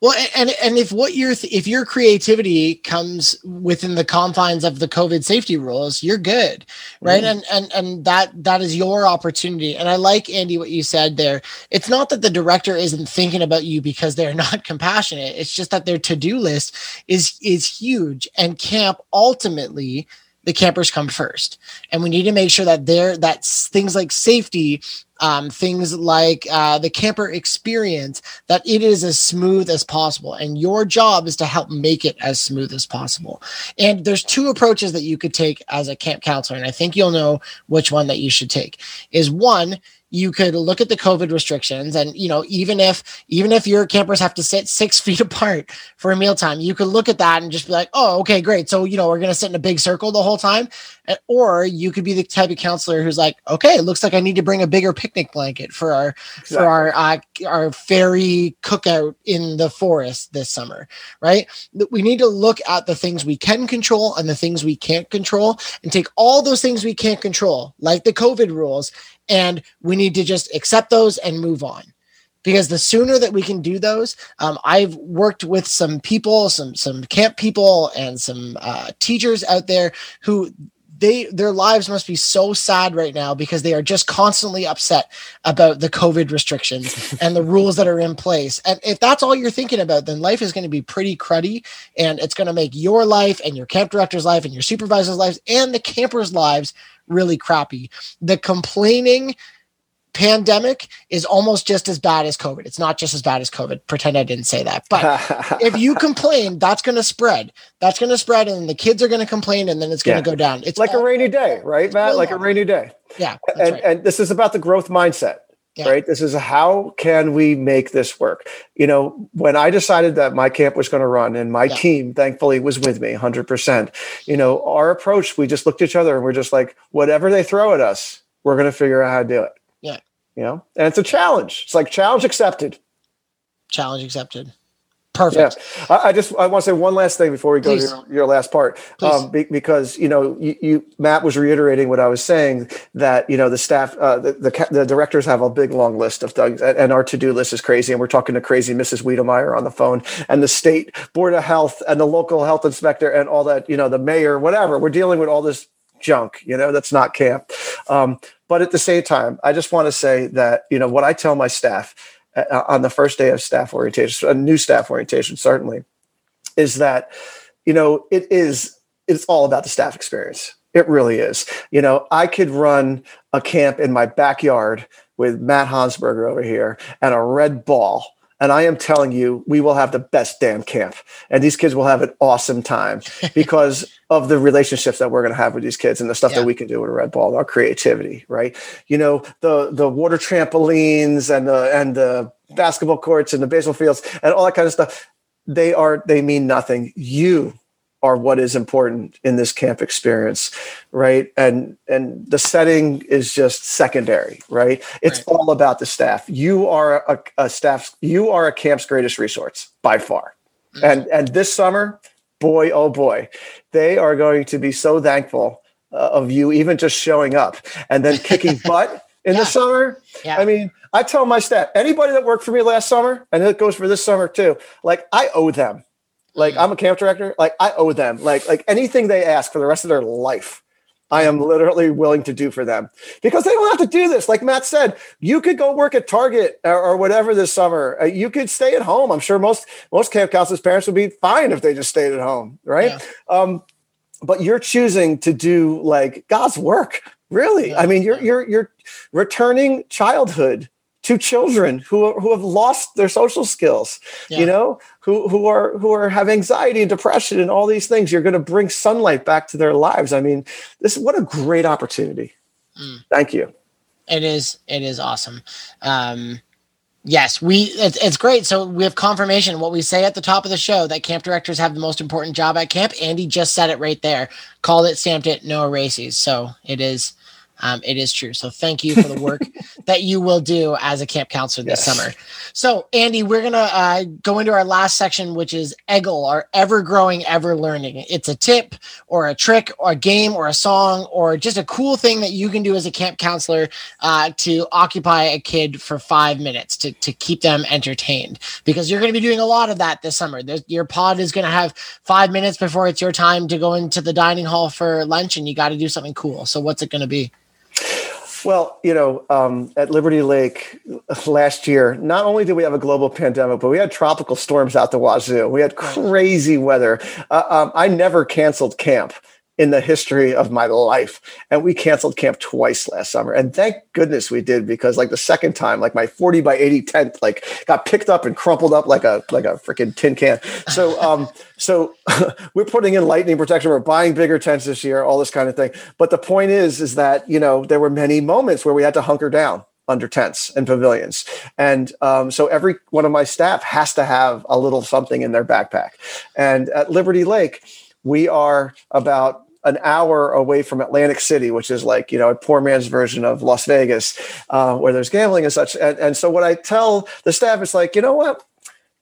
well, and and if what your if your creativity comes within the confines of the COVID safety rules, you're good, right? Mm. And and and that that is your opportunity. And I like Andy what you said there. It's not that the director isn't thinking about you because they're not compassionate. It's just that their to do list is is huge, and camp ultimately the campers come first. And we need to make sure that there that things like safety um, things like uh, the camper experience that it is as smooth as possible. And your job is to help make it as smooth as possible. And there's two approaches that you could take as a camp counselor and i think you'll know which one that you should take is one you could look at the COVID restrictions, and you know, even if even if your campers have to sit six feet apart for a mealtime, you could look at that and just be like, "Oh, okay, great. So you know, we're gonna sit in a big circle the whole time." Or you could be the type of counselor who's like, "Okay, it looks like I need to bring a bigger picnic blanket for our exactly. for our uh, our fairy cookout in the forest this summer." Right? We need to look at the things we can control and the things we can't control, and take all those things we can't control, like the COVID rules, and we need to just accept those and move on. Because the sooner that we can do those um, i've worked with some people some some camp people and some uh, teachers out there who they their lives must be so sad right now because they are just constantly upset about the covid restrictions and the rules that are in place and if that's all you're thinking about then life is going to be pretty cruddy and it's going to make your life and your camp director's life and your supervisor's lives and the campers lives really crappy. The complaining pandemic is almost just as bad as COVID. It's not just as bad as COVID. Pretend I didn't say that. But if you complain, that's going to spread. That's going to spread, and the kids are going to complain, and then it's going to yeah. go down. It's like all- a rainy day, right, Matt? Like a rainy day. Yeah. And, right. and this is about the growth mindset. Yeah. Right. This is how can we make this work? You know, when I decided that my camp was going to run and my yeah. team thankfully was with me 100%, you know, our approach, we just looked at each other and we're just like, whatever they throw at us, we're going to figure out how to do it. You know, and it's a challenge. It's like challenge accepted. Challenge accepted. Perfect. Yeah. I, I, just I want to say one last thing before we go Please. to your, your, last part, um, be, because you know you, you, Matt was reiterating what I was saying that you know the staff uh, the, the, the directors have a big long list of things and our to do list is crazy and we're talking to crazy Mrs. Wiedemeyer on the phone and the state board of health and the local health inspector and all that you know the mayor whatever we're dealing with all this junk you know that's not camp um, but at the same time I just want to say that you know what I tell my staff uh, on the first day of staff orientation, a new staff orientation, certainly, is that, you know, it is, it's all about the staff experience. It really is. You know, I could run a camp in my backyard with Matt Hansberger over here and a red ball and I am telling you, we will have the best damn camp. And these kids will have an awesome time because of the relationships that we're going to have with these kids and the stuff yeah. that we can do with a red ball, our creativity, right? You know, the the water trampolines and the and the basketball courts and the baseball fields and all that kind of stuff. They are they mean nothing. You are what is important in this camp experience right and and the setting is just secondary right it's right. all about the staff you are a, a, staff you are a camp's greatest resource by far mm-hmm. and and this summer boy oh boy they are going to be so thankful uh, of you even just showing up and then kicking butt in yeah. the summer yeah. i mean i tell my staff anybody that worked for me last summer and it goes for this summer too like i owe them like I'm a camp director. Like I owe them. Like like anything they ask for the rest of their life, I am literally willing to do for them because they don't have to do this. Like Matt said, you could go work at Target or, or whatever this summer. Uh, you could stay at home. I'm sure most most camp counselors' parents would be fine if they just stayed at home, right? Yeah. Um, but you're choosing to do like God's work. Really, yeah. I mean, you're you're you're returning childhood to children who who have lost their social skills yeah. you know who who are who are have anxiety and depression and all these things you're going to bring sunlight back to their lives i mean this is what a great opportunity mm. thank you it is it is awesome um Yes, we it's, it's great. So we have confirmation. What we say at the top of the show that camp directors have the most important job at camp. Andy just said it right there. Called it, stamped it, no erases. So it is um, it is true. So thank you for the work that you will do as a camp counselor this yes. summer. So Andy, we're gonna uh, go into our last section, which is Eggle, our ever growing, ever learning. It's a tip or a trick or a game or a song or just a cool thing that you can do as a camp counselor uh, to occupy a kid for five minutes to, to keep them entertained because you're going to be doing a lot of that this summer. There's, your pod is going to have five minutes before it's your time to go into the dining hall for lunch and you got to do something cool. So what's it going to be? Well, you know, um, at Liberty Lake last year, not only did we have a global pandemic, but we had tropical storms out the wazoo. We had crazy weather. Uh, um, I never canceled camp in the history of my life. And we canceled camp twice last summer. And thank goodness we did because like the second time, like my 40 by 80 tent like got picked up and crumpled up like a like a freaking tin can. So um so we're putting in lightning protection, we're buying bigger tents this year, all this kind of thing. But the point is is that, you know, there were many moments where we had to hunker down under tents and pavilions. And um, so every one of my staff has to have a little something in their backpack. And at Liberty Lake, we are about an hour away from Atlantic City, which is like you know a poor man's version of Las Vegas, uh, where there's gambling and such. And, and so what I tell the staff is like, you know what,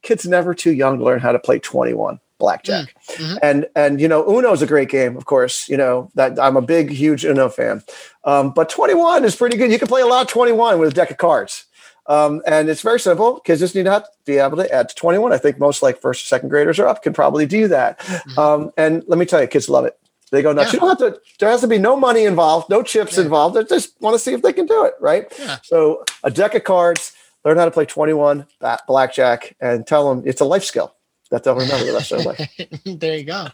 kids never too young to learn how to play 21 blackjack. Mm, mm-hmm. And and you know Uno is a great game, of course. You know that I'm a big huge Uno fan, um, but 21 is pretty good. You can play a lot of 21 with a deck of cards. Um, and it's very simple. Kids just need to be able to add to 21. I think most like first or second graders are up can probably do that. Mm-hmm. Um, and let me tell you, kids love it. They go nuts. Yeah. You don't have to. There has to be no money involved, no chips yeah. involved. They just want to see if they can do it, right? Yeah. So a deck of cards, learn how to play twenty one blackjack, and tell them it's a life skill that they'll remember the rest of life. there you go.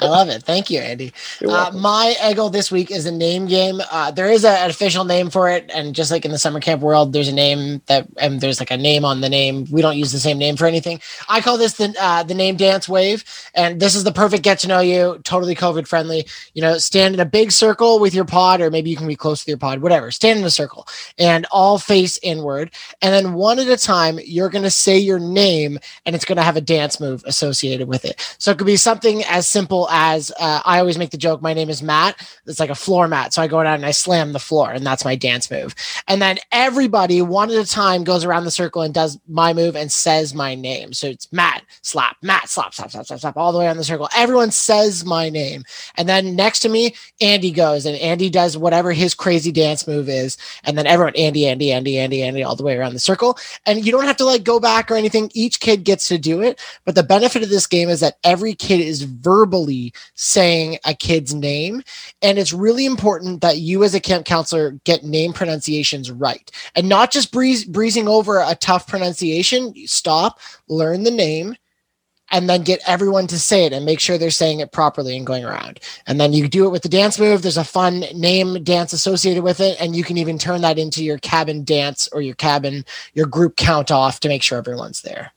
I love it. Thank you, Andy. Uh, my Eggle this week is a name game. Uh, there is a, an official name for it, and just like in the summer camp world, there's a name that and there's like a name on the name. We don't use the same name for anything. I call this the uh, the name dance wave, and this is the perfect get to know you, totally COVID friendly. You know, stand in a big circle with your pod, or maybe you can be close to your pod, whatever. Stand in a circle and all face inward, and then one at a time, you're going to say your name, and it's going to have a dance move move associated with it. So it could be something as simple as uh, I always make the joke, my name is Matt. It's like a floor mat. So I go down and I slam the floor, and that's my dance move. And then everybody, one at a time, goes around the circle and does my move and says my name. So it's Matt, slap, Matt, slap, slap, slap, slap, slap, all the way around the circle. Everyone says my name. And then next to me, Andy goes and Andy does whatever his crazy dance move is. And then everyone, Andy, Andy, Andy, Andy, Andy, all the way around the circle. And you don't have to like go back or anything. Each kid gets to do it. But the benefit of this game is that every kid is verbally saying a kid's name. And it's really important that you, as a camp counselor, get name pronunciations right and not just breeze, breezing over a tough pronunciation. Stop, learn the name, and then get everyone to say it and make sure they're saying it properly and going around. And then you do it with the dance move. There's a fun name dance associated with it. And you can even turn that into your cabin dance or your cabin, your group count off to make sure everyone's there.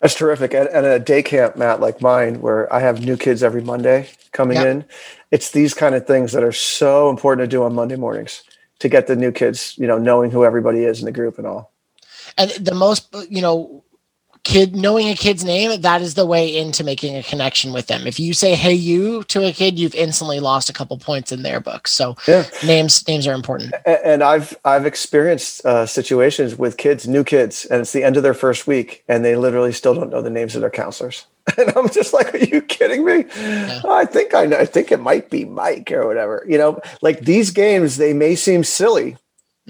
That's terrific. At, at, a day camp, Matt, like mine, where I have new kids every Monday coming yep. in, it's these kind of things that are so important to do on Monday mornings to get the new kids, you know, knowing who everybody is in the group and all. And the most, you know, kid knowing a kid's name that is the way into making a connection with them. If you say hey you to a kid you've instantly lost a couple points in their book. So yeah. names names are important. And i've i've experienced uh, situations with kids new kids and it's the end of their first week and they literally still don't know the names of their counselors. And i'm just like are you kidding me? Yeah. i think i know i think it might be mike or whatever you know? Like these games they may seem silly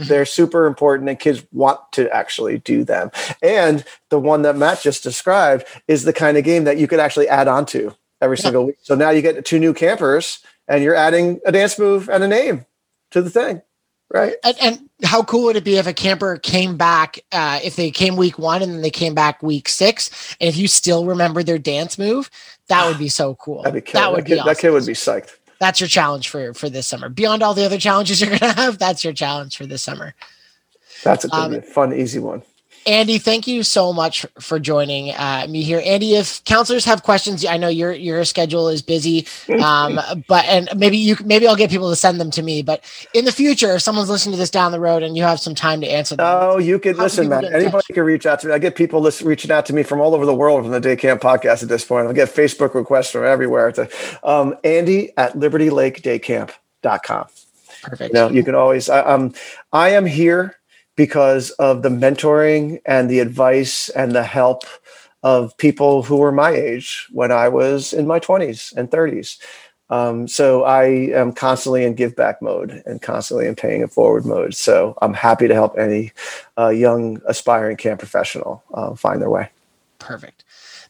they're super important and kids want to actually do them. And the one that Matt just described is the kind of game that you could actually add on to every yeah. single week. So now you get two new campers and you're adding a dance move and a name to the thing. Right. And, and how cool would it be if a camper came back, uh, if they came week one and then they came back week six, and if you still remember their dance move, that would be so cool. That'd be that would that kid, be awesome. that kid would be psyched that's your challenge for for this summer. Beyond all the other challenges you're going to have, that's your challenge for this summer. That's a um, fun, easy one. Andy, thank you so much for joining uh, me here. Andy, if counselors have questions, I know your your schedule is busy, um, but and maybe you maybe I'll get people to send them to me. But in the future, if someone's listening to this down the road and you have some time to answer them, oh, you can listen, man. Anybody can reach out to me. I get people listen, reaching out to me from all over the world from the Day Camp podcast at this point. I get Facebook requests from everywhere. To um, Andy at LibertyLakeDayCamp.com. Perfect. You know, you can always. I, um, I am here because of the mentoring and the advice and the help of people who were my age when I was in my 20s and 30s. Um, so I am constantly in give back mode and constantly in paying it forward mode. So I'm happy to help any uh, young aspiring camp professional uh, find their way. Perfect.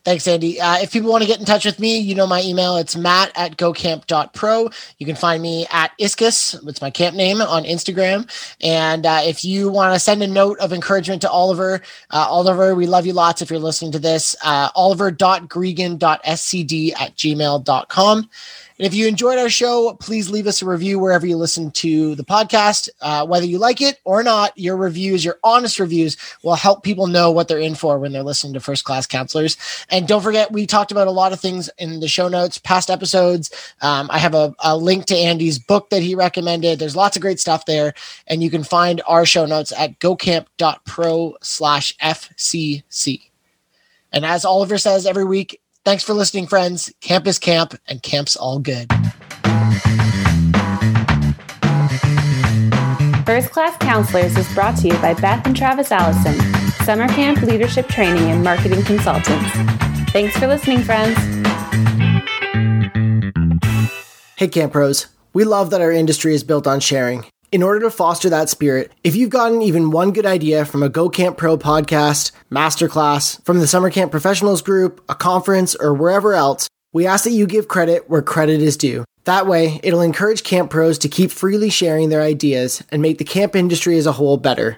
Thanks, Andy. Uh, if people want to get in touch with me, you know my email. It's matt at gocamp.pro. You can find me at Iskus, it's my camp name, on Instagram. And uh, if you want to send a note of encouragement to Oliver, uh, Oliver, we love you lots if you're listening to this, uh, oliver.gregan.scd at gmail.com. And if you enjoyed our show, please leave us a review wherever you listen to the podcast. Uh, whether you like it or not, your reviews, your honest reviews, will help people know what they're in for when they're listening to First Class Counselors. And don't forget, we talked about a lot of things in the show notes, past episodes. Um, I have a, a link to Andy's book that he recommended. There's lots of great stuff there. And you can find our show notes at gocamp.pro slash FCC. And as Oliver says every week, Thanks for listening, friends. Camp is camp, and camp's all good. First Class Counselors is brought to you by Beth and Travis Allison, Summer Camp Leadership Training and Marketing Consultants. Thanks for listening, friends. Hey, Camp Pros. We love that our industry is built on sharing. In order to foster that spirit, if you've gotten even one good idea from a Go Camp Pro podcast, masterclass, from the Summer Camp Professionals group, a conference, or wherever else, we ask that you give credit where credit is due. That way, it'll encourage camp pros to keep freely sharing their ideas and make the camp industry as a whole better.